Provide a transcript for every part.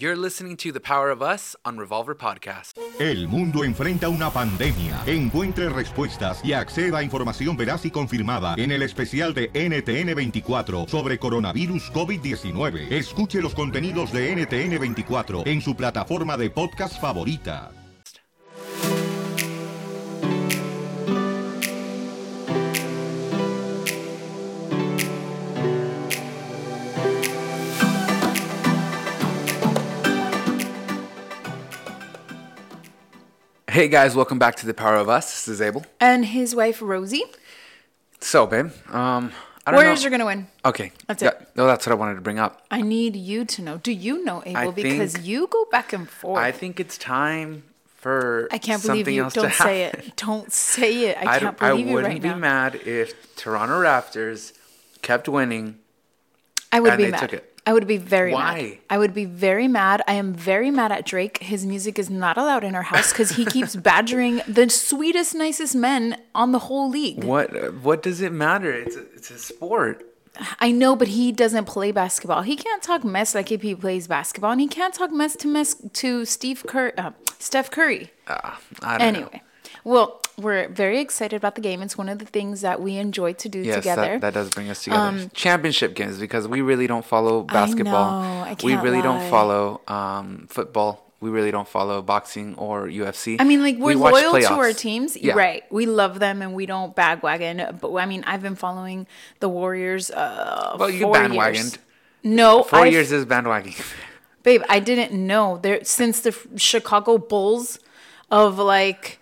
You're listening to The Power of Us on Revolver Podcast. El mundo enfrenta una pandemia. Encuentre respuestas y acceda a información veraz y confirmada en el especial de NTN24 sobre coronavirus COVID-19. Escuche los contenidos de NTN24 en su plataforma de podcast favorita. Hey guys, welcome back to The Power of Us. This is Abel. and his wife Rosie. So, babe, um, I don't Warriors know. are gonna win. Okay, That's yeah, it. No, that's what I wanted to bring up. I need you to know. Do you know Abel? I because think- you go back and forth. I think it's time for I can't believe something you. else Don't say happen. it. Don't say it. I, I, can't don't- I believe you wouldn't right be now. mad if Toronto Raptors kept winning. I would and be they mad. took it. I would be very Why? mad. I would be very mad. I am very mad at Drake. His music is not allowed in our house because he keeps badgering the sweetest, nicest men on the whole league. What What does it matter? It's a, it's a sport. I know, but he doesn't play basketball. He can't talk mess like if he plays basketball, and he can't talk mess to mess to Steve Cur- uh, Steph Curry. Uh, I don't know. Anyway, well, we're very excited about the game. It's one of the things that we enjoy to do Yes, together. that, that does bring us together. Championship games because we really don't follow basketball. I know, I we can't really lie. don't follow um, football. We really don't follow boxing or UFC. I mean, like We we're watch loyal to our teams, Yeah. right? We love them and we don't bagwagon. But I mean, I've been following the Warriors. Uh, Well, you bandwagoned. Years. No, 4 I've- years is bandwagon. babe. I didn't know there since the Chicago Bulls of like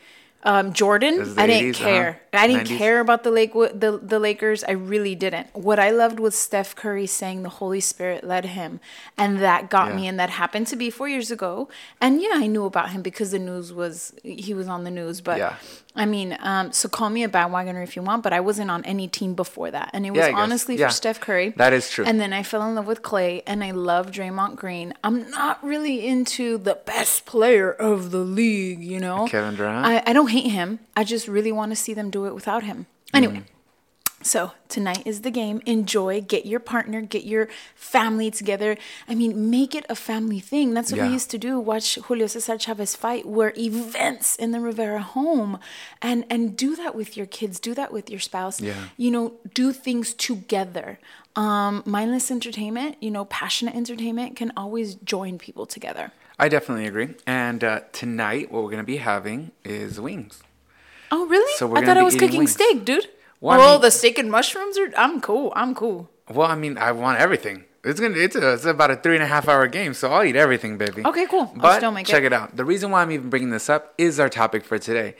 um, Jordan. I didn't 80s, care. uh-huh. I didn't 90s. care about the Lake the the Lakers. I really didn't. What I loved was Steph Curry saying the Holy Spirit led him, and that got me. And that happened to be four years ago. And yeah, I knew about him because the news was he was on the news. But Yeah. I mean, um, so call me a bandwagoner if you want, but I wasn't on any team before that, and it was Yeah, honestly Yeah. for Steph Curry. That is true. And then I fell in love with Klay, and I love Draymond Green. I'm not really into the best player of the league, you know. Kevin Durant? I, I don't hate him. I just really want to see them do it without him. Anyway. Mm. So tonight is the game. Enjoy. Get your partner. Get your family together. I mean, make it a family thing. That's what Yeah. we used to do. Watch Julio Cesar Chavez fight. Were events in the Rivera home, and and do that with your kids. Do that with your spouse. Yeah. You know, do things together. Um, mindless entertainment. You know, passionate entertainment can always join people together. I definitely agree. And uh, tonight, what we're going to be having is wings. Oh, really? So we're I thought I was cooking wings. steak, dude. Well, I mean- the steak and mushrooms are. I'm cool. I'm cool. Well, I mean, I want everything. It's gonna. It's, a, it's about a three and a half hour game, so I'll eat everything, baby. Okay, cool. But still make check it. it out. The reason why I'm even bringing this up is our topic for today.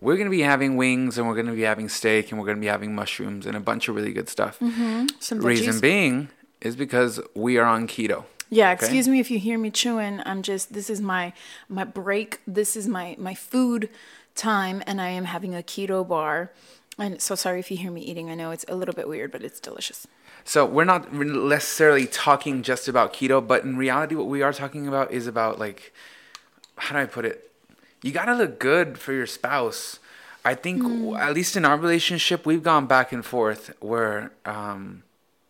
We're gonna be having wings, and we're gonna be having steak, and we're gonna be having mushrooms, and a bunch of really good stuff. Mm-hmm. Some Reason veggies. being is because we are on keto. Yeah, Okay? excuse me if you hear me chewing. I'm just this is my my break. This is my my food time and I am having a keto bar. And so sorry if you hear me eating. I know it's a little bit weird, but it's delicious. So we're not necessarily talking just about keto, but in reality, what we are talking about is about like, how do I put it? You gotta look good for your spouse. I think, Hmm. at least in our relationship, we've gone back and forth where um,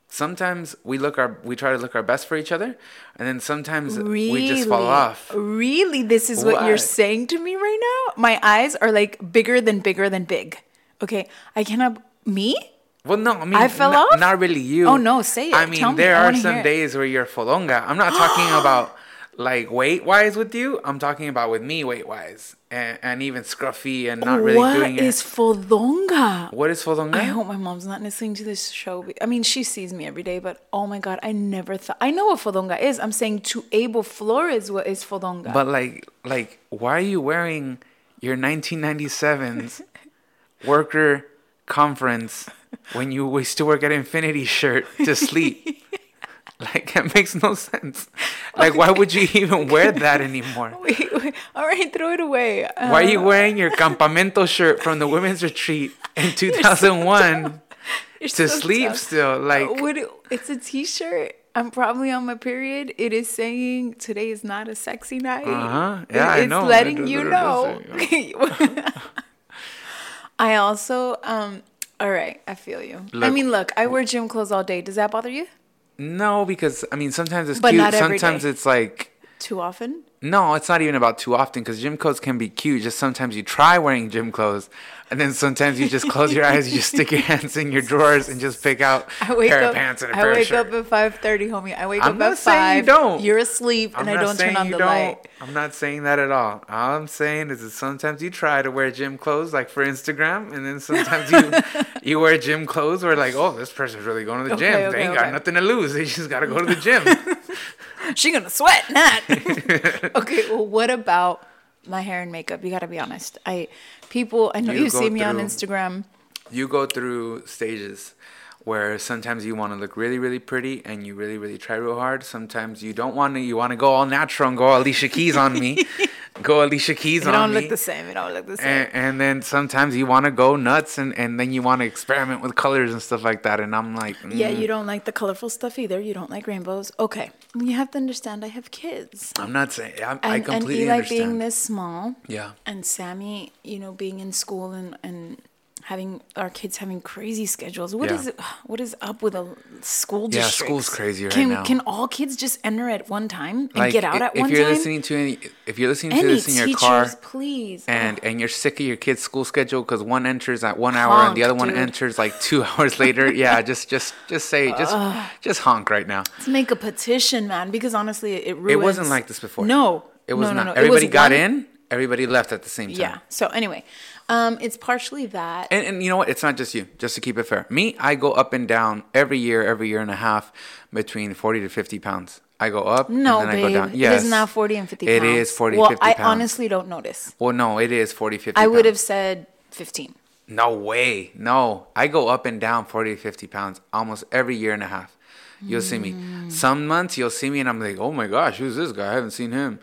sometimes we look our we try to look our best for each other, and then sometimes we just fall off. Really? This is what Why? you're saying to me right now? My eyes are like bigger than bigger than big. Okay. I cannot me? Well, no, I mean, I fell n- off? Not really you. Oh, no, say it. I mean, Tell me. there I are some days where you're fodonga. I'm not talking about like weight wise with you. I'm talking about with me weight wise, and, and even scruffy and not really What doing is it. fodonga? What is fodonga? I hope my mom's not listening to this show. I mean, she sees me every day, but oh my god, I never thought. I know what fodonga is. I'm saying to Abel Flores, what is fodonga? But like, like, why are you wearing your 1997's worker conference when you used to work at Infinity shirt to sleep? like, it makes no sense. Like, why would you even wear that anymore? wait, wait, all right, throw it away. Uh, Why are you wearing your campamento shirt from the women's retreat in 2001 you're to so sleep tough. still? Like, it- it's a T-shirt. I'm probably on my period. It is saying today is not a sexy night. Uh-huh. It- Yeah, I it's letting you it- it know. I also um. All right, I feel you. I mean, look, I wear gym clothes all day. Does that bother you? no, because I mean, sometimes it's But cute. not every Sometimes day. it's like, Too often? No, it's not even about too often because gym clothes can be cute. Just sometimes you try wearing gym clothes, and then sometimes you just close your eyes, you just stick your hands in your drawers and just pick out I wake pair up. of pants and a I pair of wake shirt. up at five thirty, homie. I wake I'm up not at saying you don't. You're asleep, I'm and I don't turn on you the don't. light. I'm not saying that at all. All I'm saying is that sometimes you try to wear gym clothes, like for Instagram, and then sometimes you you wear gym clothes where like, oh, this person's really going to the Okay, gym. okay, they ain't okay. got nothing to lose. They just got to go to the gym. She gonna sweat, not. okay, well, what about my hair and makeup? You gotta be honest. I people. I know You you, see me on Instagram. you go through stages where sometimes you want to look really really pretty and you really really try real hard sometimes you don't want to you want to go all natural and go alicia keys on me go alicia keys It on don't look the same. It don't look the same. and, and then sometimes you want to go nuts and, and then you want to experiment with colors and stuff like that and i'm like yeah, mm, you don't like the colorful stuff either. You don't like rainbows. Okay, you have to understand. I have kids. i'm not saying I'm, and, i and completely Eli understand being this small, yeah and Sammy, you know, being in school and and having our kids having crazy schedules. What yeah. is what is up with a school district? Yeah, school's crazy right can, now. Can all kids just enter at one time and like get out at if one you're time? listening to any if you're listening to this in your teachers, car please. and Oh, and you're sick of your kid's school schedule because one enters at one hour and the Honk, other one dude. enters like two hours later. Yeah, just just just say just just honk right now. let's make a petition, man. Because honestly, it ruins. It wasn't like this before. No, It was no, not. No, no. Everybody was got one- in. Everybody left at the same time. Yeah. So anyway, um, it's partially that. And, and you know what? It's not just you. Just to keep it fair, me, I go up and down every year, every year and a half, between forty to fifty pounds. I go up. no, and then babe. I go down. Yes, is now 40 and 50 It pounds. is 40, well, 50 I pounds. honestly don't notice. Well, no, it is 40, 50 I would have said 15. No way. No. I go up and down 40 to 50 pounds almost every year and a half. You'll see me. Mm. Some months you'll see me and I'm like, oh my gosh, who's this guy? I haven't seen him.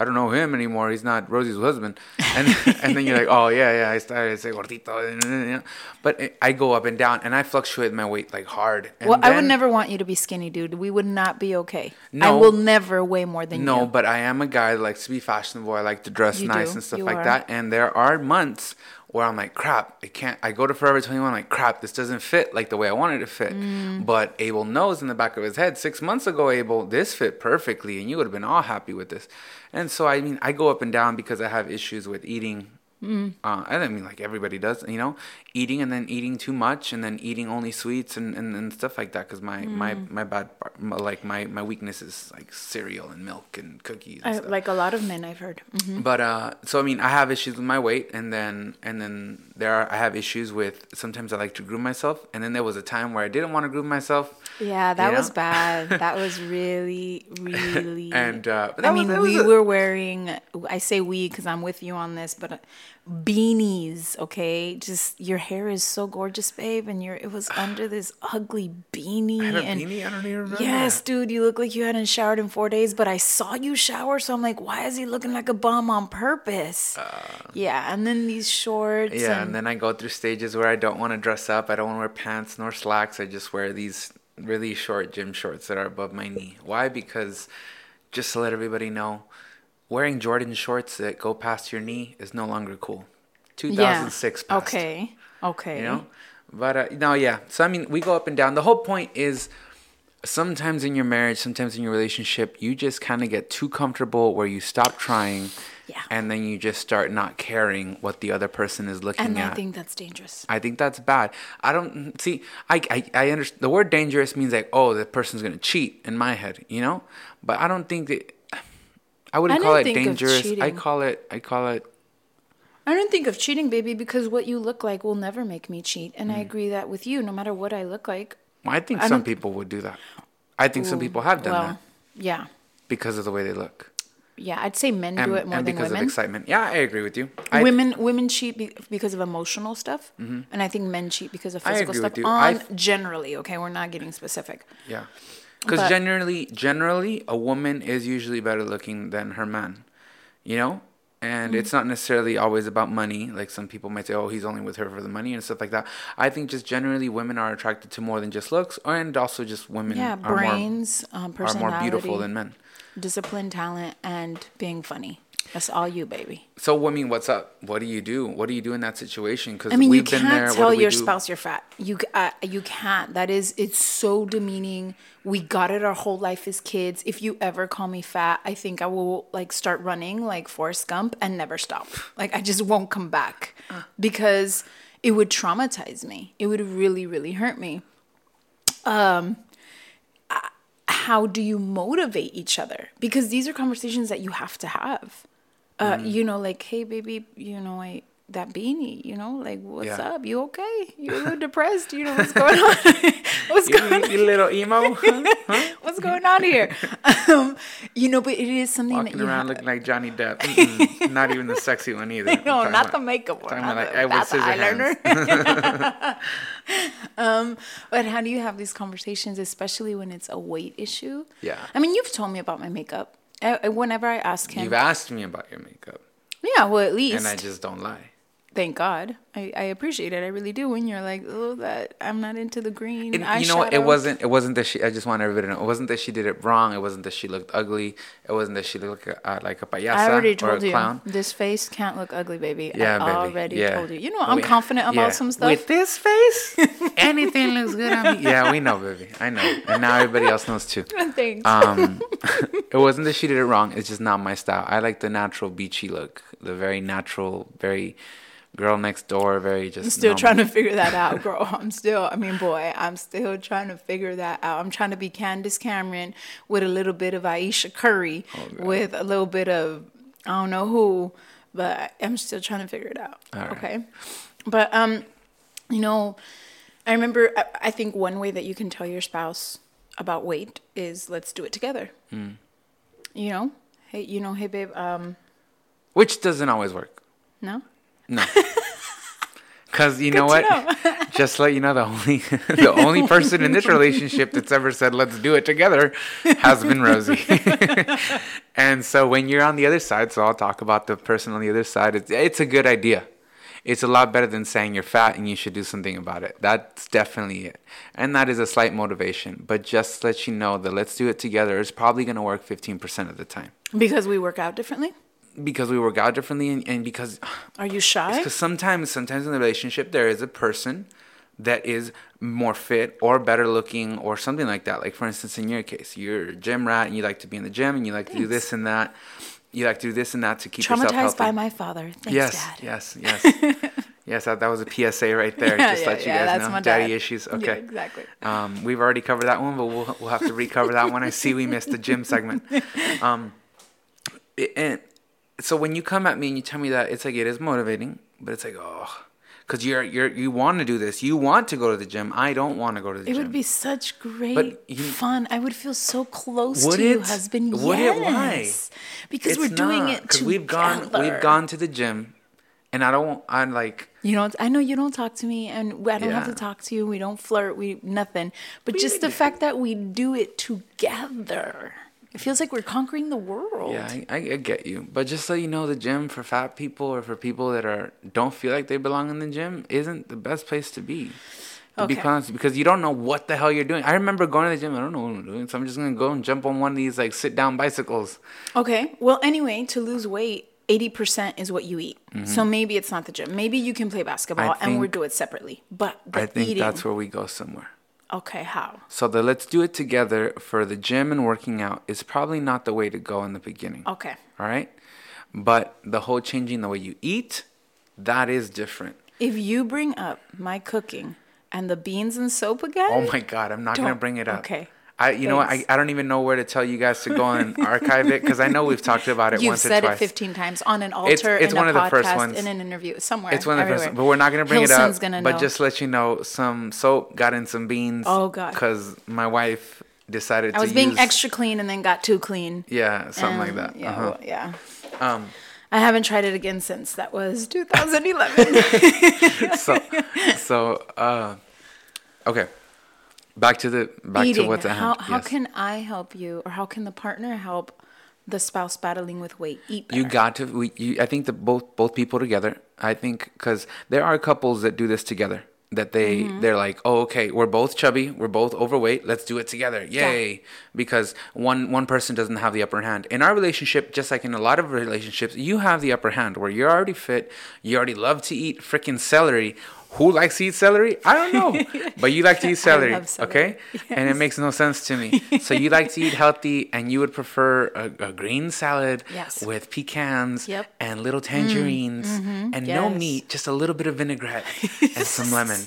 I don't know him anymore. He's not Rosie's husband. And and then you're like, oh yeah, yeah, I started say gordito. But I go up and down and I fluctuate my weight like hard. And Well, I would never want you to be skinny, dude. We would not be okay. I No. will never weigh more than No, you. No, but I am a guy that likes to be fashionable. I like to dress You nice do. and stuff You like are. that. And there are months where I'm like, crap, I can't. I go to Forever 21, I'm like, crap, this doesn't fit like the way I wanted it to fit. Mm. But Abel knows in the back of his head, six months ago, Abel, this fit perfectly, and you would have been all happy with this. And so, I mean, I go up and down because I have issues with eating. Mm. Uh, I don't mean like everybody does, you know, eating and then eating too much and then eating only sweets and, and, and stuff like that. Cause my, my, Mm. my bad, part, my, like my, my weakness is like cereal and milk and cookies. And I, stuff. like a lot of men I've heard. hmm But uh, so I mean, I have issues with my weight, and then and then there are I have issues with sometimes I like to groom myself, and then there was a time where I didn't want to groom myself. Yeah, that You was bad. That was really, really. And, uh, I was- mean, we a- were wearing. I say we because I'm with you on this, but uh, beanies. Okay, just your hair is so gorgeous, babe, and you're. It was under this ugly beanie. I had a and beanie? I don't even remember. Yes, dude, you look like you hadn't showered in four days, but I saw you shower, so I'm like, why is he looking like a bum on purpose? yeah, and then these shorts. Uh, Yeah, and, and then I go through stages where I don't want to dress up. I don't want to wear pants nor slacks. I just wear these really short gym shorts that are above my knee. Why? Because just to let everybody know, wearing Jordan shorts that go past your knee is no longer cool. 2006 passed. Okay. Okay. you know but uh, no yeah so i mean we go up and down the whole point is sometimes in your marriage sometimes in your relationship you just kind of get too comfortable where you stop trying Yeah. and then you just start not caring what the other person is looking And at And I think that's dangerous. I think that's bad. I don't see. I I, I understand. The word dangerous means like, oh, the person's gonna cheat in my head, you know. But I don't think that. I wouldn't I call it didn't think of dangerous. I call it. I call it. I don't think of cheating, baby, because what you look like will never make me cheat. And I mm. agree that with you, no matter what I look like. I think I some people would do that. I think some people have done well, that yeah. because of the way they look. Yeah, I'd say men and, do it more and than because women. of excitement. Yeah, I agree with you. I, women women cheat be- because of emotional stuff, mm-hmm. and I think men cheat because of I physical agree stuff. with you. On I've- generally, okay, we're not getting specific. Yeah, because generally, generally, a woman is usually better looking than her man. You know, and Mm-hmm. it's not necessarily always about money. Like some people might say, "Oh, he's only with her for the money" and stuff like that. I think just generally, women are attracted to more than just looks, and also just women Yeah, brains, um, more are more beautiful than men. discipline, talent, and being funny. That's all you, baby. So I mean, what's up? What do you do? What do you do in that situation? Because I mean, you can't there. Tell your do? spouse you're fat. You uh, you can't. That is, it's so demeaning. We got it our whole life as kids. If you ever call me fat, I think I will like start running like Forrest Gump and never stop. Like I just won't come back because it would traumatize me. It would really, really hurt me. Um, uh, how do you motivate each other? Because these are conversations that you have to have uh, Mm. you know, like, hey, baby, you know, I that beanie, you know, like, what's Yeah. up? You okay? You a little depressed? You know what's going on? what's You, going? you little emo, huh? Huh? What's going on here? Um, you know, but it is something that walking you around have. looking like Johnny Depp. Mm-mm. not even the sexy one either. No, not about- the makeup one. talking about like Edward Scissorhands. um, but how do you have these conversations, especially when it's a weight issue? Yeah. I mean, you've told me about my makeup. Whenever I ask him, You've asked me about your makeup, yeah, well, at least and I just don't lie. Thank God. I, I appreciate it. I really do. When you're like, oh, that I'm not into the green. It, you know? It wasn't. It wasn't that she. I just want everybody to know. It wasn't that she did it wrong. It wasn't that she looked ugly. It wasn't that she looked like a, uh, like a payasa I already or told a you clown. this face can't look ugly, baby. Yeah, I baby. already yeah. told you. You know, I'm We- confident about yeah. some stuff. With this face, anything looks good on me. Yeah, we know, baby. I know, and now everybody else knows too. Thanks. Um, it wasn't that she did it wrong. It's just not my style. I like the natural beachy look, the very natural, very girl next door, very just. I'm still normal. trying to figure that out, girl. I'm still, I mean, boy, I'm still trying to figure that out. I'm trying to be Candace Cameron with a little bit of Ayesha Curry, Oh, with a little bit of I don't know who, but I'm still trying to figure it out. Right. Okay, but um, you know, I remember. I, I think one way that you can tell your spouse about weight is let's do it together. Hmm. You know, hey, you know, hey, babe. Um, Which doesn't always work. no. No. Cause you know what? to Just let you know the only the only person in this relationship that's ever said let's do it together has been Rosie. and so when you're on the other side, so I'll talk about the person on the other side. It's it's a good idea. It's a lot better than saying you're fat and you should do something about it. That's definitely it. And that is a slight motivation. But just to let you know that let's do it together is probably gonna work fifteen percent of the time. Because we work out differently. Because we work out differently and, and because Are you shy? because sometimes, sometimes in the relationship, there is a person that is more fit or better looking or something like that. Like for instance, in your case, you're a gym rat and you like to be in the gym and you like to do this and that. You like to do this and that to keep yourself Traumatized healthy. by my father. Thanks, yes, Dad. yes, yes, yes. That, that was a PSA right there. Yeah, Just yeah, let you yeah, guys know. Daddy dad. issues. Yeah, Okay. exactly. Um, we've already covered that one, but we'll we'll have to recover that one. I see we missed the gym segment. Um, it- and so when you come at me and you tell me that, it's like it is motivating, but it's like oh, because you're you're you want to do this, you want to go to the gym. I don't want to go to the It gym. It would be such great you- fun. I would feel so close to you, it? husband. Would it? Why? Because It's we're doing not, it together. we've gone we've gone to the gym, and I don't. I'm like You know, I know you don't talk to me, and I don't have to talk to you. We don't flirt. We nothing. But just the fact that we do it together, it feels like we're conquering the world. Yeah, I, I, get you, but just so you know, the gym for fat people or for people that are don't feel like they belong in the gym isn't the best place to be. To be honest, because you don't know what the hell you're doing. I remember going to the gym. I don't know what I'm doing, so I'm just gonna go and jump on one of these like sit down bicycles. Okay. Well, anyway, to lose weight, 80% is what you eat. Mm-hmm. So maybe it's not the gym. Maybe you can play basketball and we'll do it separately. But I think eating. that's where we go somewhere. Okay, how? So the let's do it together for the gym and working out is probably not the way to go in the beginning. Okay. All right, but the whole changing the way you eat, that is different. If you bring up my cooking and the beans and soap again, Oh my God, I'm not gonna bring it up. okay. I, you know what? I, I don't even know where to tell you guys to go and archive it because I know we've talked about it you've once or said twice. it 15 times on an altar, it's in one a of the podcast, first ones. in an interview, somewhere. It's one of the everywhere. first, but we're not gonna bring Hilson's it up. But know. just to let you know, some soap got in some beans. Oh, God. Because my wife decided I to was being use, extra clean and then got too clean. Yeah, something like that. Yeah, uh-huh. well, yeah. Um, I haven't tried it again since that was 2011. so, so, uh, okay. Back to the back Eating. to what's at how hand. how Yes. can I help you, or how can the partner help the spouse battling with weight eat better? You got to. We, you, I think that both both people together. I think because there are couples that do this together. that they Mm-hmm. they're like, oh, okay, we're both chubby, we're both overweight, let's do it together, yay! Because one one person doesn't have the upper hand. In our relationship, just like in a lot of relationships, you have the upper hand where you're already fit, you already love to eat freaking celery. Who likes to eat celery? I don't know, but you like to eat celery, celery. okay? And it makes no sense to me. So you like to eat healthy, and you would prefer a, a green salad Yes. with pecans Yep. Mm, and little tangerines and no meat, just a little bit of vinaigrette and some lemon.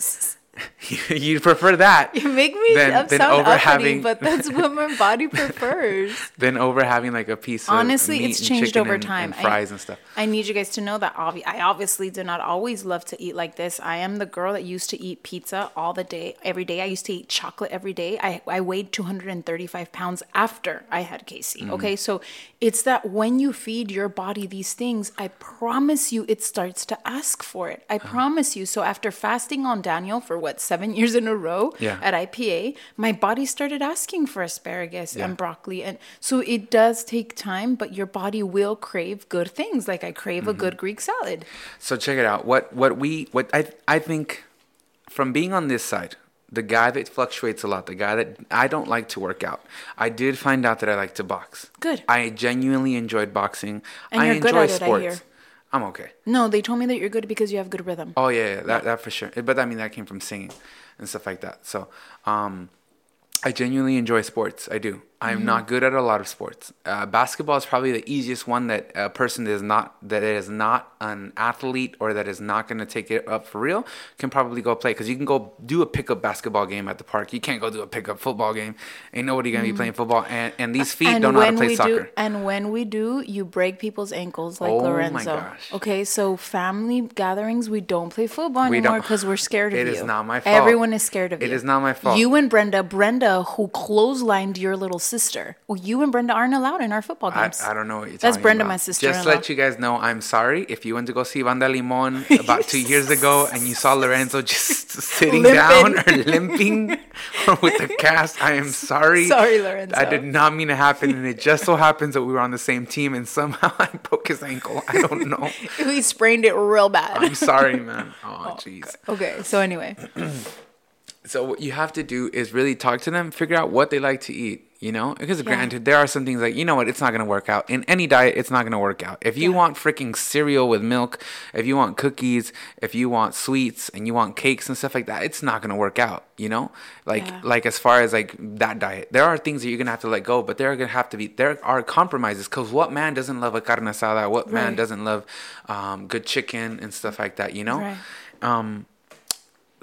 you, prefer that You make me than, up than sound uppity, having but that's what my body prefers. than over having like a piece of Honestly, meat it's and changed over and- time. and fries and stuff. I need you guys to know that obvi- I obviously do not always love to eat like this. I am the girl that used to eat pizza all the day, every day. I used to eat chocolate every day. I, I weighed 235 pounds after I had Kassey. Mm-hmm. Okay, so it's that when you feed your body these things, I promise you it starts to ask for it. Uh-huh. I promise you. So after fasting on Daniel for what, seven years in a row Yeah. at IPA, my body started asking for asparagus Yeah. and broccoli. And so it does take time, but your body will crave good things. Like I crave Mm-hmm. a good Greek salad. So check it out. What what we what I I think from being on this side, the guy that fluctuates a lot, the guy that I don't like to work out. I did find out that I like to box. Good. I genuinely enjoyed boxing. And I enjoy it, sports. hear. I'm okay. No, they told me that you're good because you have good rhythm. Oh yeah, yeah that that for sure. But I mean that came from singing and stuff like that. So, um, I genuinely enjoy sports. I do. I'm Mm-hmm. not good at a lot of sports. Uh, basketball is probably the easiest one that a person that is not that is not an athlete or that is not going to take it up for real can probably go play because you can go do a pickup basketball game at the park. You can't go do a pickup football game. Ain't nobody gonna be playing football, and and these feet don't know how to play we soccer. do, and when we do, you break people's ankles like Oh my Lorenzo. gosh. Okay, so family gatherings, we don't play football We anymore because we're scared of It you. is not my fault. Everyone is scared of It you. is not my fault. You and Brenda, Brenda, who clotheslined your little sister. Well, you and Brenda aren't allowed in our football games. I don't know what you're That's Brenda, about. my sister. Just let you guys know, I'm sorry if you went to go see Banda Limon about two years ago and you saw Lorenzo just sitting down or limping with the cast. I am sorry. Sorry, Lorenzo. I did not mean to happen, and it just so happens that we were on the same team, and somehow I broke his ankle. I don't know. We sprained it real bad. I'm sorry, man. Oh, jeez. okay, so anyway, So what you have to do is really talk to them, figure out what they like to eat. You know, because Yeah. granted, there are some things like you know what, it's not gonna work out in any diet. It's not gonna work out. If you Yeah. want freaking cereal with milk, if you want cookies, if you want sweets and you want cakes and stuff like that, it's not gonna work out. You know, like Yeah. like as far as like that diet, there are things that you're gonna have to let go, but there are gonna have to be there are compromises. Because what man doesn't love a carne asada? What man doesn't love um, good chicken and stuff like that? You know. Right. Um,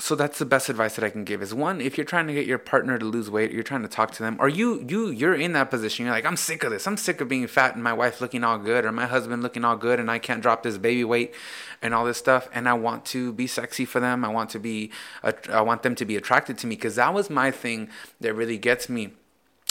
so that's the best advice that I can give is one if you're trying to get your partner to lose weight you're trying to talk to them or you you you're in that position you're like I'm sick of this. I'm sick of being fat and my wife looking all good or my husband looking all good and I can't drop this baby weight and all this stuff and I want to be sexy for them. I want to be I want them to be attracted to me. Because that was my thing that really gets me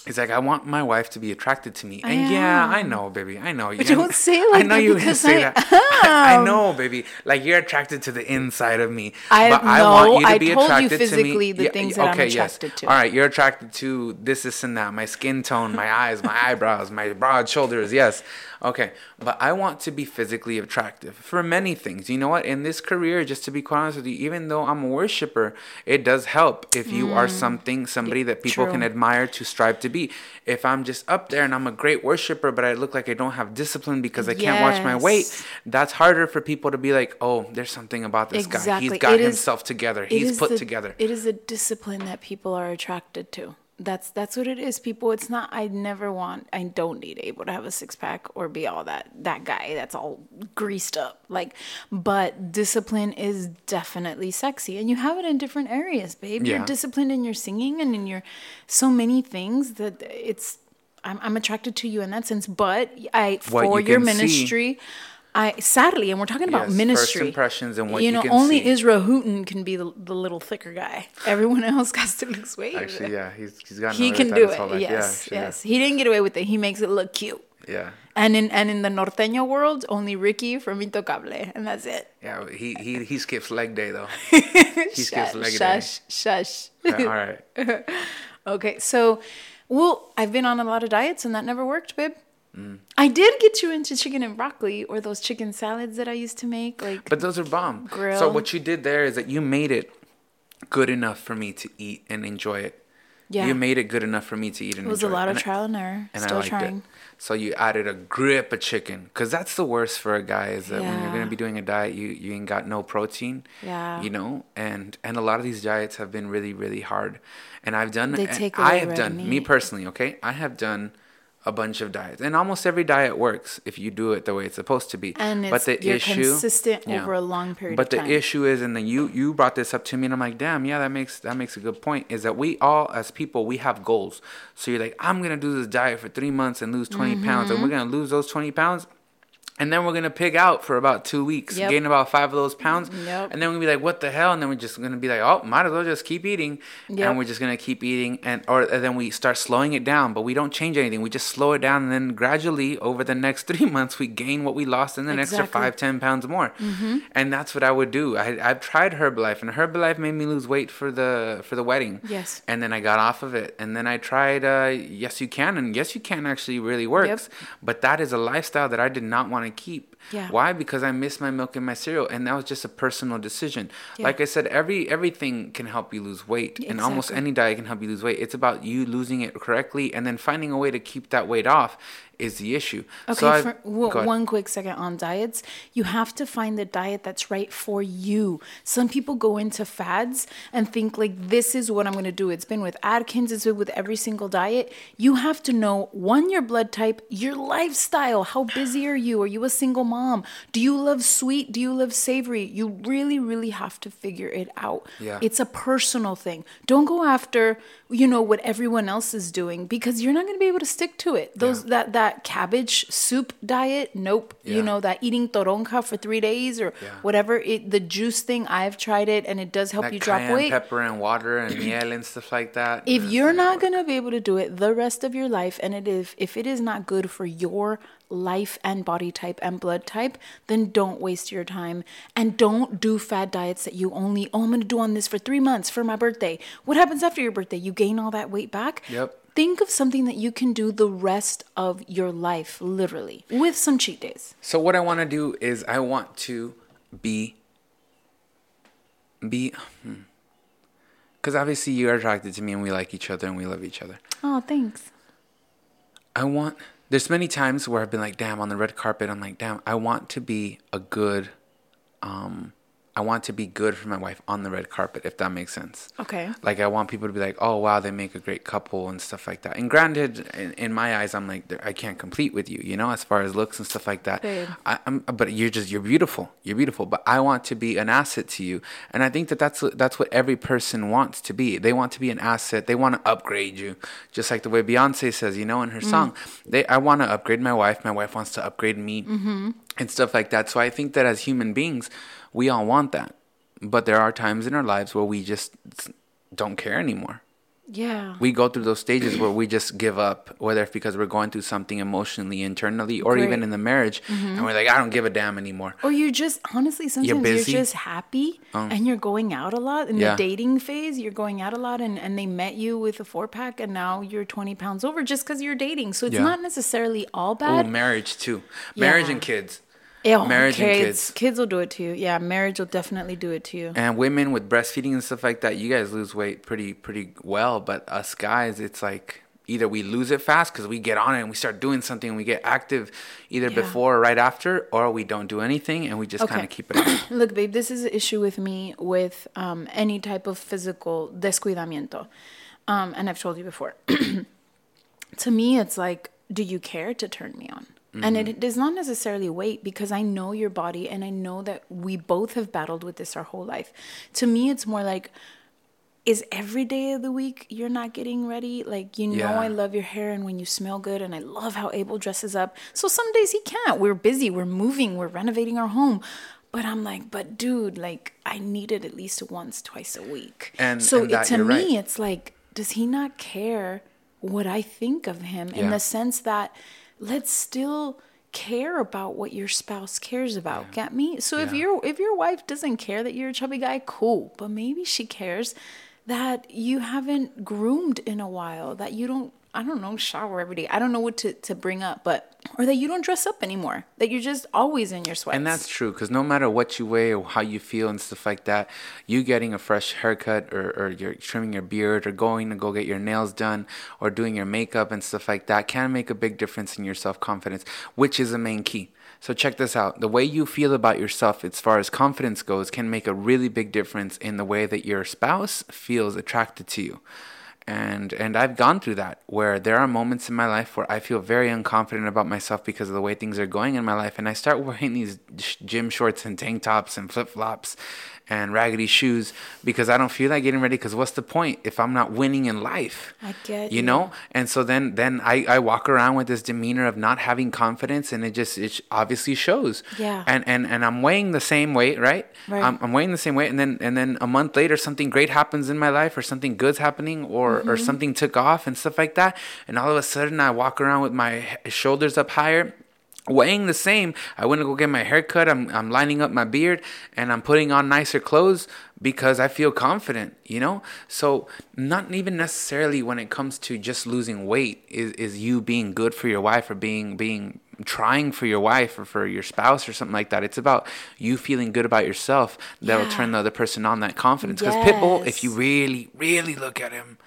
it's like I want my wife to be attracted to me, and yeah, I know, baby, I know. You don't say it I like know that you say I that. I, I know, baby. Like you're attracted to the inside of me, I- but I want you to I be told you attracted to me. physically the things that I'm attracted to. All right, you're attracted to this, this, and that. My skin tone, my eyes, my eyebrows, my broad shoulders. Yes, okay. But I want to be physically attractive for many things. You know what? In this career, just to be quite honest with you, even though I'm a worshiper, it does help if you are something, somebody that people can Mm. admire to strive to be. If I'm just up there and I'm a great worshiper, but I look like I don't have discipline because I can't watch my weight, that's harder for people to be like, oh, there's something about this guy. He's got It is- himself together. He's put the- together. It is a discipline that people are attracted to. That's that's what it is. People, it's not. I never want. I don't need Abel to have a six pack or be all that that guy that's all greased up. Like, but discipline is definitely sexy, and you have it in different areas, babe. Yeah. You're disciplined in your singing and in your so many things that it's. I'm, I'm attracted to you in that sense, but I What for you your can see- ministry. I sadly, and we're talking about Yes, first impressions and what you you know, can only see. Israel Houghton can be the, the little thicker guy. Everyone else has to lose weight. Actually, yeah, he's he's got. he can do it. Yes, yes. He didn't get away with it. He makes it look cute. Yeah, And in and in the norteño world, only Ricky from Intocable, and that's it. yeah. He he he skips leg day though. he skips Shush, leg day. shush, shush. All right. Okay, so, well, I've been on a lot of diets, and that never worked, babe. Mm. I did get you into chicken and broccoli, or those chicken salads that I used to make. Like, But those are bomb. So what you did there is that you made it good enough for me to eat and enjoy it. Yeah. You made it good enough for me to eat and enjoy. It It was enjoy a lot it. of And trial and error. and Still trying. it. So you added a grip of chicken, because that's the worst for a guy is that when you're gonna be doing a diet, you you ain't got no protein. Yeah. You know, and and a lot of these diets have been really really hard, and I've done. They take I have done me personally. Okay, I have done a bunch of diets, and almost every diet works if you do it the way it's supposed to be. And but the issue, consistent over a long period But the issue is, and then you you brought this up to me, and I'm like, damn, yeah, that makes that makes a good point. Is that we all as people we have goals. So you're like, I'm gonna do this diet for three months and lose 20 pounds, and we're Mm-hmm. gonna lose those 20 pounds. And then we're gonna pig out for about two weeks, Yep. gain about five of those pounds, Yep. and then we're gonna be like, "What the hell?" And then we're just gonna be like, "Oh, might as well just keep eating," Yep. and we're just gonna keep eating, and or and then we start slowing it down, but we don't change anything. We just slow it down, and then gradually over the next three months, we gain what we lost, and then extra five, ten pounds more. And that's what I would do. I I've tried Herbalife, and Herbalife made me lose weight for the for the wedding. Yes. And then I got off of it, and then I tried uh, Yes You Can, and Yes You Can actually really works. But that is a lifestyle that I did not want to keep. Yeah. Why? Because I miss my milk and my cereal, and that was just a personal decision. Yeah. Like I said, every everything can help you lose weight, and almost any diet can help you lose weight. It's about you losing it correctly, and then finding a way to keep that weight off is the issue. Okay, so for, go w- ahead. one quick second on diets. You have to find the diet that's right for you. Some people go into fads and think like this is what I'm going to do. It's been with Atkins, it's been with every single diet. You have to know one your blood type, your lifestyle, how busy are you? Are you a single mom? Do you love sweet? Do you love savory? You really really have to figure it out. Yeah. It's a personal thing. Don't go after, you know, what everyone else is doing because you're not going to be able to stick to it. Those Yeah. that that cabbage soup diet, nope. Yeah. You know, that eating toronja for 3 days or Yeah. whatever, it the juice thing, I've tried it and it does help that you drop weight. pepper and water and miel and stuff like that. If you're not not going to be able to do it the rest of your life and it is if it is not good for your life and body type and blood type, then don't waste your time and don't do fad diets that you only oh I'm going to do on this for 3 months for my birthday. What happens after your birthday? You gain all that weight back? Yep. Think of something that you can do the rest of your life literally with some cheat days. So what I want to do is I want to be be hmm. because obviously you are attracted to me and we like each other and we love each other. Oh, thanks. I want there's many times where I've been like, damn, on the red carpet, I'm like, damn, I want to be a good um I want to be good for my wife on the red carpet, if that makes sense. Okay. Like I want people to be like, oh wow, they make a great couple and stuff like that. And granted, in, in my eyes, I'm like, I can't compete with you, you know, as far as looks and stuff like that. Babe. I, I'm, but you're just you're beautiful, you're beautiful. But I want to be an asset to you, and I think that that's that's what every person wants to be. They want to be an asset. They want to upgrade you, just like the way Beyonce says, you know, in her mm. song. They I want to upgrade my wife. My wife wants to upgrade me, mm-hmm. and stuff like that. So I think that as human beings, we all want that. But there are times in our lives where we just don't care anymore. Yeah. We go through those stages where we just give up, whether it's because we're going through something emotionally, internally, or even in the marriage, mm-hmm. and we're like, I don't give a damn anymore. Or you're just honestly sometimes you're, busy? just happy oh. and you're going out a lot in Yeah. the dating phase. You're going out a lot and, and they met you with a four pack and now you're 20 pounds over just because you're dating. So it's Yeah. not necessarily all bad. Oh, marriage too. Marriage and kids. Yeah, marriage and kids, kids. will do it to you. Yeah, marriage will definitely do it to you. And women with breastfeeding and stuff like that, you guys lose weight pretty pretty well. But us guys, it's like either we lose it fast because we get on it and we start doing something and we get active either Yeah. before or right after, or we don't do anything and we just Okay. kind of keep it. Look, babe, this is an issue with me with um, any type of physical descuidamiento. Um, and I've told you before. to me, it's like, do you care to turn me on? And it, it does not necessarily wait because I know your body and I know that we both have battled with this our whole life. To me, it's more like, is every day of the week you're not getting ready? Like, you know, Yeah. I love your hair and when you smell good, and I love how Abel dresses up. So some days he can't. We're busy, we're moving, we're renovating our home. But I'm like, but dude, like, I need it at least once, twice a week. And- so and it, that to me, right. it's like, does he not care what I think of him in Yeah. the sense that let's still care about what your spouse cares about. Get me? So if Yeah. your if your wife doesn't care that you're a chubby guy, cool. But maybe she cares that you haven't groomed in a while, that you don't I don't know, shower every day. I don't know what to, to bring up, but or that you don't dress up anymore. That you're just always in your sweats. And that's true because no matter what you weigh or how you feel and stuff like that, you getting a fresh haircut or, or you're trimming your beard or going to go get your nails done or doing your makeup and stuff like that can make a big difference in your self confidence, which is the main key. So check this out. The way you feel about yourself as far as confidence goes can make a really big difference in the way that your spouse feels attracted to you and and I've gone through that where there are moments in my life where I feel very unconfident about myself because of the way things are going in my life and I start wearing these gym shorts and tank tops and flip-flops and raggedy shoes because I don't feel like getting ready because what's the point if I'm not winning in life? I get you. you. know? And so then then I, I walk around with this demeanor of not having confidence and it just it obviously shows. Yeah. And and and I'm weighing the same weight, right? Right. I'm, I'm weighing the same weight and then and then a month later something great happens in my life or something good's happening or or mm-hmm. something took off and stuff like that and all of a sudden I walk around with my shoulders up higher weighing the same. I went to go get my hair cut. I'm, I'm lining up my beard and I'm putting on nicer clothes because I feel confident, you know? So, not even necessarily when it comes to just losing weight is, is you being good for your wife or being, being, trying for your wife or for your spouse or something like that. It's about you feeling good about yourself that'll Yeah. turn the other person on that confidence. Because Pitbull, if you really, really look at him,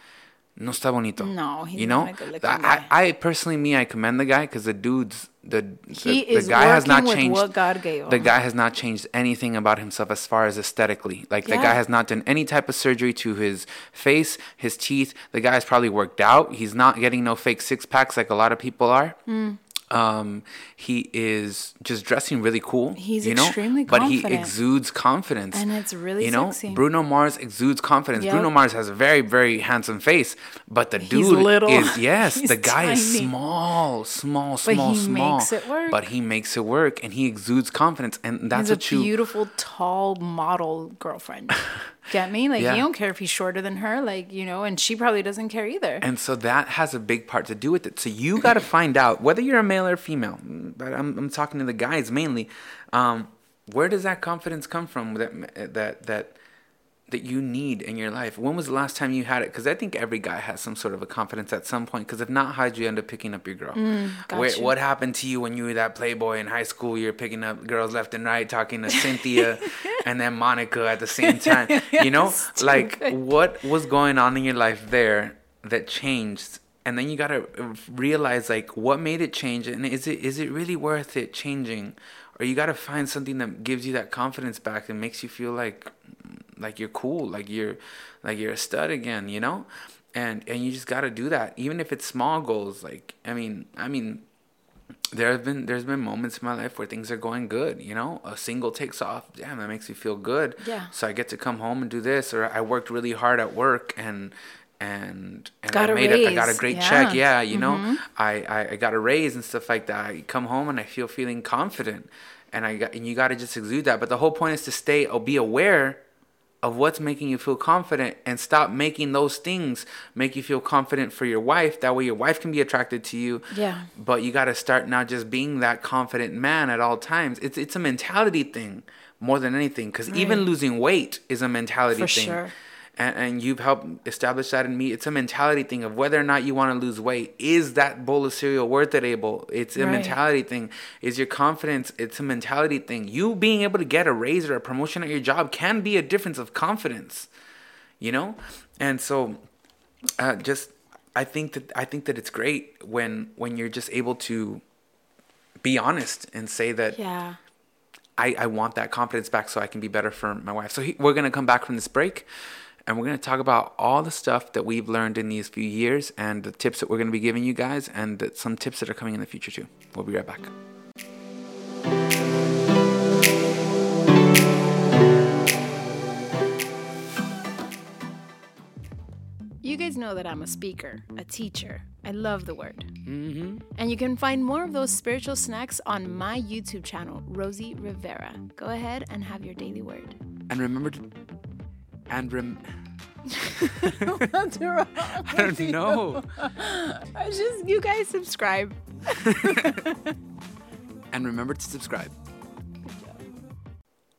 no está bonito. No, he's you know, not a good-looking I, guy. I, I personally, me, I commend the guy because the dude's the He the, the guy has not changed. what God gave the guy has not changed anything about himself as far as aesthetically. Like the guy has not done any type of surgery to his face, his teeth. The guy's probably worked out. He's not getting no fake six packs like a lot of people are. Hmm. Um, he is just dressing really cool. He's you know? extremely but he exudes confidence, And it's really you know. sexy. Bruno Mars exudes confidence. Yep. Bruno Mars has a very very handsome face, but the He's dude little. is yes, He's the guy is tiny. small, small, But small, he small. makes it work. But he makes it work, and he exudes confidence, and that's He's a what you. beautiful, tall model girlfriend. Get me? Like Yeah. you don't care if he's shorter than her, like you know, and she probably doesn't care either. And so that has a big part to do with it. So you got to find out whether you're a male or female. But I'm, I'm talking to the guys mainly. Um, where does that confidence come from that that that that you need in your life? When was the last time you had it? Because I think every guy has some sort of a confidence at some point. Because if not, how'd you end up picking up your girl? Where, you. what happened to you when you were that playboy in high school? You're picking up girls left and right, talking to Cynthia and then Monica at the same time. You know, like what was going on in your life there that changed? And then you gotta realize like what made it change, and is it is it really worth it changing, or you gotta find something that gives you that confidence back and makes you feel like like you're cool, like you're like you're a stud again, you know? And and you just got to do that even if it's small goals like I mean, I mean there have been there's been moments in my life where things are going good, you know? A single takes off, damn, that makes me feel good. Yeah. So I get to come home and do this or I worked really hard at work and and and Got I a made it I got a great yeah. check. Yeah, you know. Mm-hmm. I, I I got a raise and stuff like that. I come home and I feel feeling confident. And I got and you got to just exude that. But the whole point is to stay or be aware of what's making you feel confident and stop making those things make you feel confident for your wife. That way your wife can be attracted to you. Yeah. But you got to start not just being that confident man at all times. It's it's a mentality thing more than anything cuz even losing weight is a mentality For thing. sure. And, and you've helped establish that in me. It's a mentality thing of whether or not you want to lose weight. Is that bowl of cereal worth it, Abel? It's a Right. mentality thing. Is your confidence? It's a mentality thing. You being able to get a raise or a promotion at your job can be a difference of confidence, you know. And so, uh, just I think that I think that it's great when when you're just able to be honest and say that Yeah. I, I want that confidence back so I can be better for my wife. So he, we're going to come back from this break and we're going to talk about all the stuff that we've learned in these few years and the tips that we're going to be giving you guys and some tips that are coming in the future too. We'll be right back. You guys know that I'm a speaker, a teacher. I love the word. Mm-hmm. And you can find more of those spiritual snacks on my YouTube channel, Rosie Rivera. Go ahead and have your daily word. And remember to, and rem, What's wrong? I don't know. I just you guys subscribe. And remember to subscribe.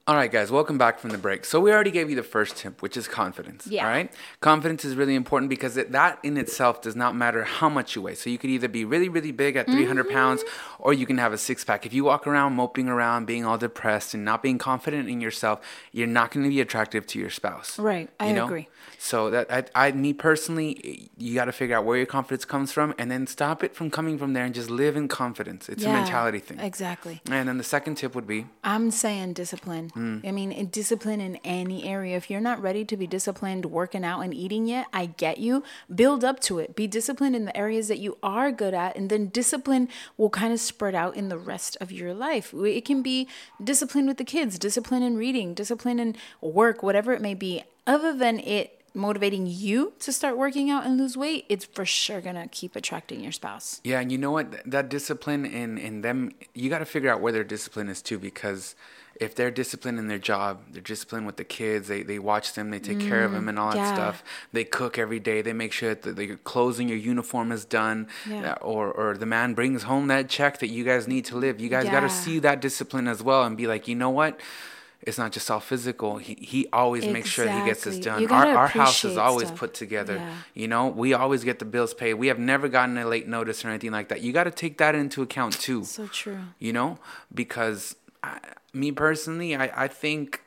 All right, guys, welcome back from the break. So we already gave you the first tip, which is confidence. Yeah. All right, confidence is really important because it, that in itself does not matter how much you weigh. So you could either be really, really big at 300 Mm-hmm. pounds, or you can have a six pack. If you walk around moping around, being all depressed and not being confident in yourself, you're not going to be attractive to your spouse. Right, I You know? agree. So that I, I, me personally, you got to figure out where your confidence comes from, and then stop it from coming from there, and just live in confidence. It's a mentality thing. Exactly. And then the second tip would be I'm saying discipline. Hmm. I mean, in discipline in any area. If you're not ready to be disciplined working out and eating yet, I get you. Build up to it. Be disciplined in the areas that you are good at, and then discipline will kind of spread out in the rest of your life. It can be discipline with the kids, discipline in reading, discipline in work, whatever it may be. Other than it motivating you to start working out and lose weight, it's for sure gonna keep attracting your spouse. Yeah, and you know what? That discipline in in them, you got to figure out where their discipline is too, because if they're disciplined in their job, they're disciplined with the kids. They they watch them, they take care of them, and all that yeah. stuff. They cook every day. They make sure that the, your clothes and your uniform is done, Yeah. uh, or or the man brings home that check that you guys need to live. You guys got to see that discipline as well, and be like, you know what? It's not just all physical. He he always makes sure he gets this done. Our our house is always stuff. put together. Yeah. You know, we always get the bills paid. We have never gotten a late notice or anything like that. You got to take that into account too. So true. You know, because I, me personally, I, I think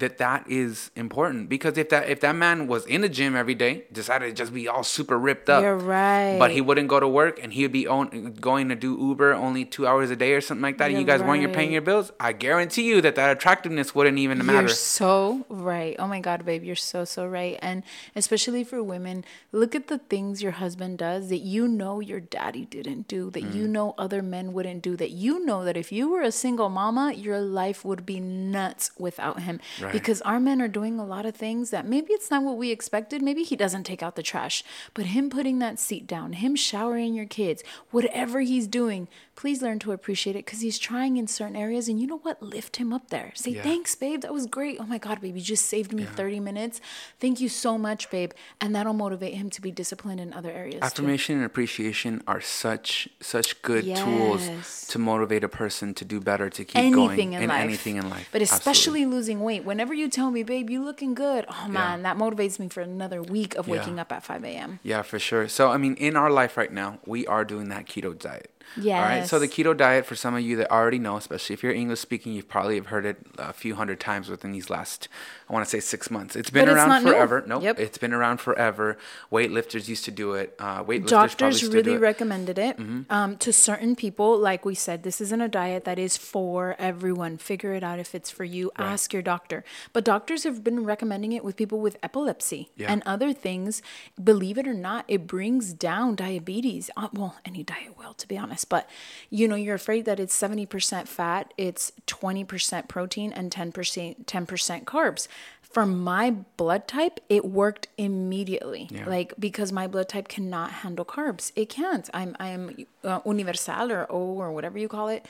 that that is important because if that if that man was in the gym every day, decided to just be all super ripped up, You're right. but he wouldn't go to work and he would be own, going to do Uber only two hours a day or something like that. and you You're guys weren't you're paying your bills. I guarantee you that that attractiveness wouldn't even matter. You're so right. Oh my God, babe, you're so, so right. And especially for women, look at the things your husband does that you know your daddy didn't do, that you Mm. know other men wouldn't do, that you know that if you were a single mama, your life would be nuts without him. Right. Because our men are doing a lot of things that maybe it's not what we expected. Maybe he doesn't take out the trash, but him putting that seat down, him showering your kids, whatever he's doing, please learn to appreciate it because he's trying in certain areas. And you know what? Lift him up there. Say, Yeah. thanks, babe. That was great. Oh my God, babe. You just saved me 30 minutes. Thank you so much, babe. And that'll motivate him to be disciplined in other areas. too. Affirmation and appreciation are such such good tools to motivate a person to do better, to keep anything going in in life. anything in life. But Absolutely. especially losing weight. Whenever you tell me, babe, you looking good. Oh man, that motivates me for another week of Yeah. waking up at 5 a.m. Yeah, for sure. So, I mean, in our life right now, we are doing that keto diet. All right. So, the keto diet, for some of you that already know, especially if you're English speaking, you've probably have heard it a few hundred times within these last, I want to say six months. It's been But it's around new. forever. No, Yep. it's been around forever. Weightlifters used to do it. Uh, weightlifters Doctors still really do it. Mm-hmm. recommended it um, to certain people. Like we said, this isn't a diet that is for everyone. Figure it out if it's for you. Ask your doctor. But doctors have been recommending it with people with epilepsy Yeah. and other things. Believe it or not, it brings down diabetes. Uh, well, any diet will, to be honest. But you know, you're afraid that it's 70% fat, it's 20% protein, and 10% 10% carbs. For my blood type, it worked immediately. Yeah. Like because my blood type cannot handle carbs. It can't. I'm I am uh, universal or O or whatever you call it,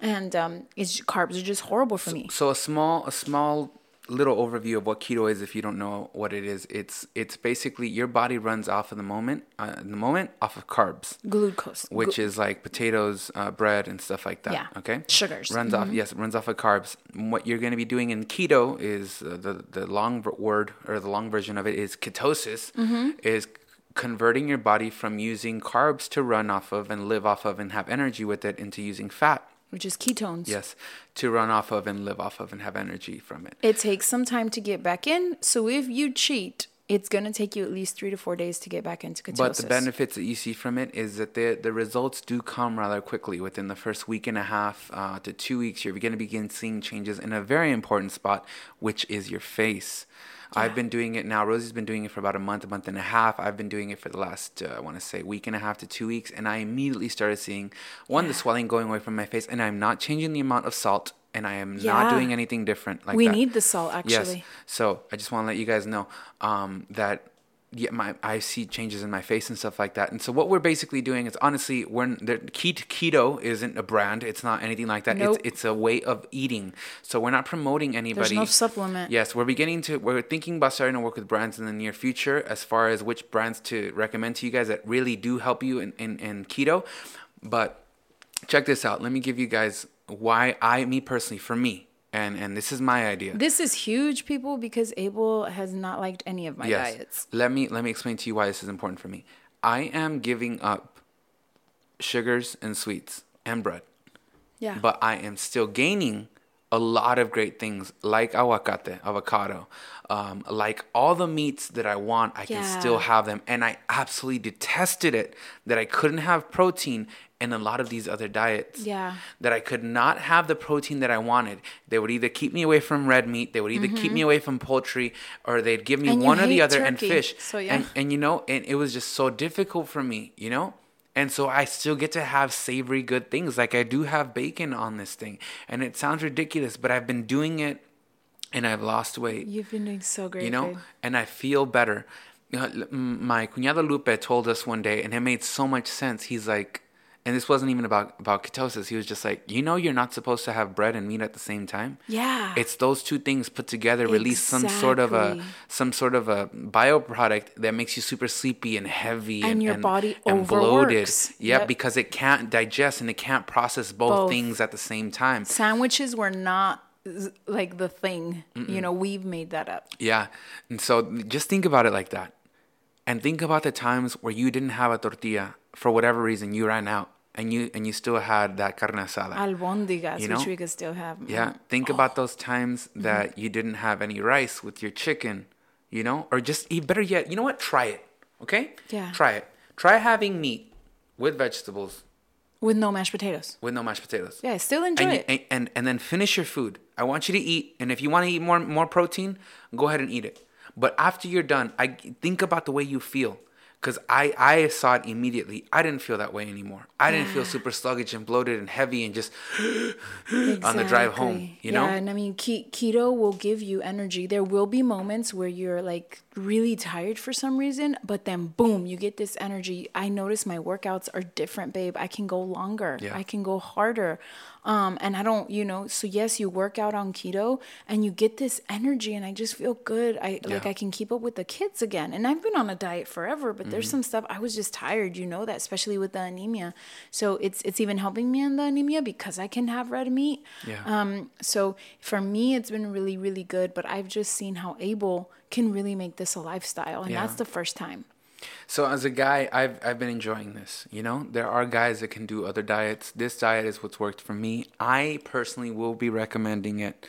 and um, it's carbs are just horrible for me. So a small, a small little overview of what keto is. If you don't know what it is, it's it's basically your body runs off of the moment, uh, the moment off of carbs. Glucose, which is like potatoes, uh, bread, and stuff like that. Yeah. Okay. Sugars. Runs off. Yes, it runs off of carbs. What you're going to be doing in keto is uh, the the long word or the long version of it is ketosis. mm-hmm. Is converting your body from using carbs to run off of and live off of and have energy with it into using fat. Which is ketones. Yes, to run off of and live off of and have energy from it. It takes some time to get back in. So if you cheat, it's gonna take you at least three to four days to get back into ketosis. But the benefits that you see from it is that the the results do come rather quickly. Within the first week and a half uh, to two weeks, you're going to begin seeing changes in a very important spot, which is your face. I've been doing it now. Rosie's been doing it for about a month, a month and a half. I've been doing it for the last, uh, I want to say, week and a half to two weeks, and I immediately started seeing one the swelling going away from my face, and I'm not changing the amount of salt, and I am not doing anything different like we that. need the salt actually. Yes. So I just want to let you guys know um, that yeah, my I see changes in my face and stuff like that. And so what we're basically doing is honestly, we're the keto, keto isn't a brand. It's not anything like that. Nope. It's it's a way of eating. So we're not promoting anybody. There's no supplement. Yes, we're beginning to we're thinking about starting to work with brands in the near future as far as which brands to recommend to you guys that really do help you in in, in keto. But check this out. Let me give you guys why I, me personally, for me, and and this is my idea. This is huge, people, because Abel has not liked any of my diets. Let me let me explain to you why this is important for me. I am giving up sugars and sweets and bread, Yeah. but I am still gaining a lot of great things like aguacate, avocado, um, like all the meats that I want. I can still have them, and I absolutely detested it that I couldn't have protein in a lot of these other diets. Yeah. That I could not have the protein that I wanted. They would either keep me away from red meat, they would either keep me away from poultry, or they'd give me Mm-hmm. And one or the other and fish. so yeah. And and you know, and it was just so difficult for me, you know? And so I still get to have savory good things. Like I do have bacon on this thing. And it sounds ridiculous, but I've been doing it and I've lost weight You've been doing so great. you know babe. and i feel better You know, my cuñado lupe told us one day and it made so much sense he's like and this wasn't even about about ketosis he was just like you know you're not supposed to have bread and meat at the same time Yeah. it's those two things put together release some sort of a Exactly. some sort of a bioproduct that makes you super sleepy and heavy And your body and bloated yeah Yep. because it can't digest and it can't process both, Both. things at the same time Sandwiches were not like the thing. You know, we've made that up. Yeah. And so just think about it like that. And think about the times where you didn't have a tortilla for whatever reason you ran out and you and you still had that carne asada. Albondigas, You know? which we could still have. yeah. Think about those times Mm-hmm. that you didn't have any rice with your chicken, you know? Or just eat better yet, you know what? Try it. Okay? Yeah. Try it. Try having meat with vegetables With no mashed potatoes. with no mashed potatoes. Yeah, still enjoy and, it. and, and and then finish your food. I want you to eat, and if you want to eat more more protein, go ahead and eat it. But after you're done, I think about the way you feel, because I I saw it immediately. I didn't feel that way anymore. I didn't feel super sluggish and bloated and heavy and just on the drive home. Exactly. You know? Yeah, and I mean, ke- keto will give you energy. There will be moments where you're like really tired for some reason, but then boom, you get this energy. I notice my workouts are different, babe. I can go longer. Yeah. I can go harder. Um, and I don't, you know, so yes, you work out on keto and you get this energy and I just feel good. I like I can keep up with the kids again. And I've been on a diet forever, but Mm-hmm. there's some stuff I was just tired, you know that, especially with the anemia. So it's it's even helping me in the anemia because I can have red meat. Yeah. Um so for me it's been really really good, but I've just seen how Abel can really make this a lifestyle and Yeah. that's the first time. So as a guy, I've I've been enjoying this. You know, there are guys that can do other diets. This diet is what's worked for me. I personally will be recommending it.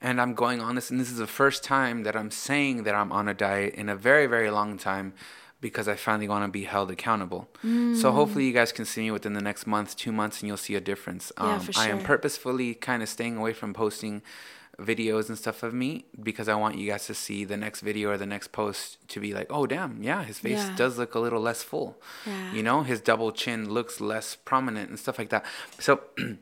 And I'm going on this and this is the first time that I'm saying that I'm on a diet in a very very long time because I finally want to be held accountable. So hopefully you guys can see me within the next month, 2 months and you'll see a difference. Um, Yeah, for sure. I am purposefully kind of staying away from posting videos and stuff of me because I want you guys to see the next video or the next post to be like, oh damn, yeah, his face Yeah. does look a little less full. Yeah. You know, his double chin looks less prominent and stuff like that. So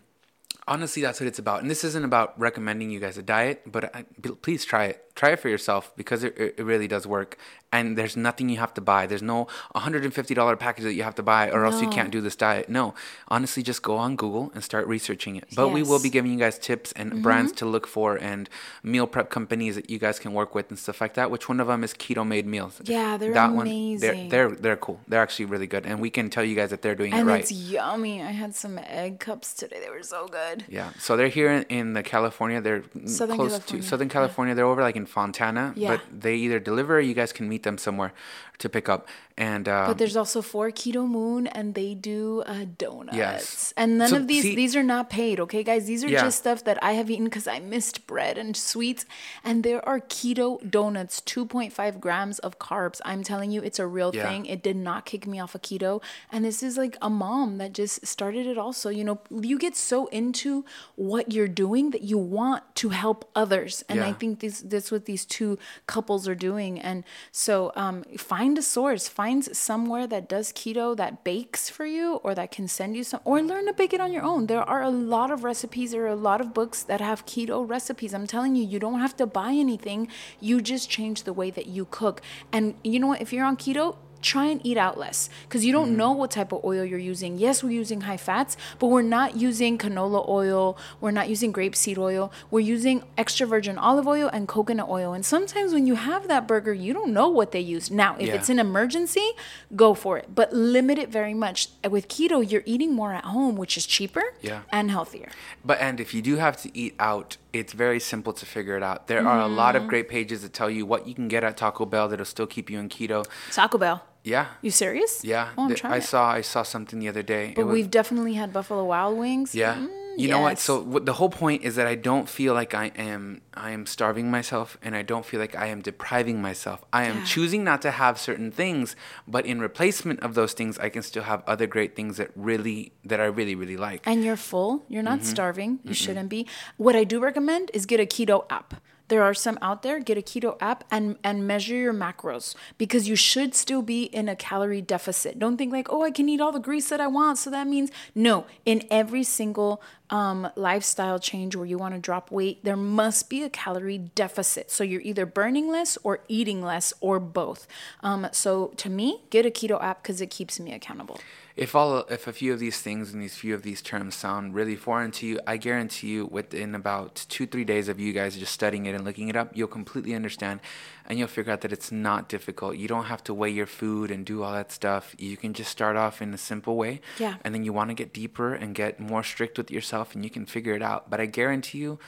honestly, that's what it's about. And this isn't about recommending you guys a diet, but I, b- please try it. Try it for yourself because it, it really does work. And there's nothing you have to buy. There's no $150 package that you have to buy or else you can't do this diet. No, honestly, just go on Google and start researching it. But we will be giving you guys tips and mm-hmm. brands to look for and meal prep companies that you guys can work with and stuff like that. Which one of them is Keto Made Meals? Yeah, they're they're, amazing. they're they're cool. They're actually really good, and we can tell you guys that they're doing And it right. it's yummy. I had some egg cups today. They were so good. Yeah, so they're here in, in the California. They're Southern close California, to Southern yeah. California. They're over like in Fontana, Yeah. but they either deliver or you guys can meet them somewhere to pick up. And um, But there's also for Keto Moon, and they do uh, donuts. Yes. And none So, of these see- these are not paid, okay, guys? These are Yeah. just stuff that I have eaten because I missed bread and sweets. And there are keto donuts, 2.5 grams of carbs. I'm telling you, it's a real Yeah. thing. It did not kick me off of keto. And this is like a mom that just started it also. You know, you get so into what you're doing that you want to help others. And I think this this what these two couples are doing. And so um, find a source, find somewhere that does keto that bakes for you or that can send you some or learn to bake it on your own. There are a lot of recipes, are a lot of books that have keto recipes. I'm telling you, you don't have to buy anything. You just change the way that you cook. And you know what? If you're on keto, try and eat out less because you don't hmm. know what type of oil you're using. Yes, we're using high fats, but we're not using canola oil. We're not using grapeseed oil. We're using extra virgin olive oil and coconut oil. And sometimes when you have that burger, you don't know what they use. Now, if Yeah. it's an emergency, go for it, but limit it very much. With keto, you're eating more at home, which is cheaper Yeah. and healthier. But and if you do have to eat out, it's very simple to figure it out. There are a lot of mm-hmm. great pages that tell you what you can get at Taco Bell that'll still keep you in keto. Taco Bell. Yeah. You serious? Yeah. Oh, I'm Th- trying I it. saw I saw something the other day. But was- we've definitely had Buffalo Wild Wings. yeah. Mm, you know what? So what, the whole point is that I don't feel like I am I am starving myself and I don't feel like I am depriving myself. I am Yeah. choosing not to have certain things, but in replacement of those things I can still have other great things that really that I really really like. and you're full, you're not Mm-hmm. starving, you shouldn't be. What I do recommend is get a keto app. There are some out there, get a keto app and and measure your macros because you should still be in a calorie deficit. Don't think like, "Oh, I can eat all the grease that I want." So that means no, in every single um, lifestyle change where you want to drop weight, there must be a calorie deficit. So you're either burning less or eating less or both. Um, so to me, get a keto app because it keeps me accountable. If all if a few of these things and these few of these terms sound really foreign to you, I guarantee you within about two, three days of you guys just studying it and looking it up, you'll completely understand and you'll figure out that it's not difficult. You don't have to weigh your food and do all that stuff. You can just start off in a simple way. Yeah. And then you want to get deeper and get more strict with yourself and you can figure it out. But I guarantee you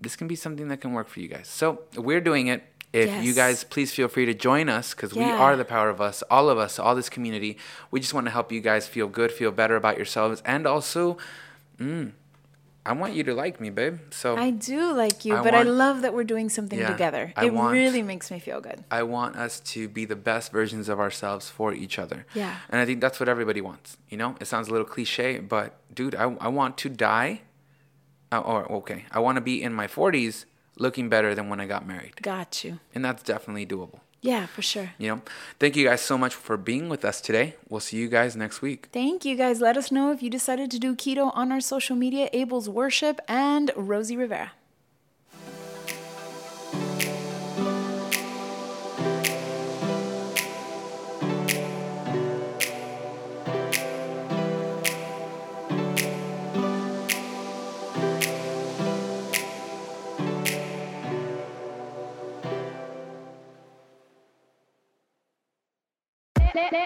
this can be something that can work for you guys. So we're doing it. If you guys please feel free to join us because we are the power of us, all of us, all this community. We just want to help you guys feel good, feel better about yourselves, and also, mm, I want you to like me, babe. So I do like you, I but I love that we're doing something Yeah, together. I it want- really makes me feel good. I want us to be the best versions of ourselves for each other. Yeah. And I think that's what everybody wants. You know, it sounds a little cliche, but dude, I, I want to die. Uh, or, okay, I want to be in my 40s looking better than when I got married. Got you. And that's definitely doable. Yeah, for sure. You know, thank you guys so much for being with us today. We'll see you guys next week. Thank you guys. Let us know if you decided to do keto on our social media, Abel's Worship and Rosie Rivera.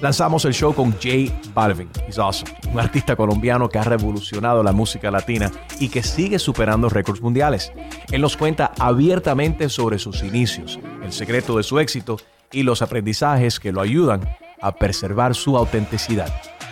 Lanzamos el show con J Balvin, he's awesome, un artista colombiano que ha revolucionado la música latina y que sigue superando récords mundiales. Él nos cuenta abiertamente sobre sus inicios, el secreto de su éxito y los aprendizajes que lo ayudan a preservar su autenticidad.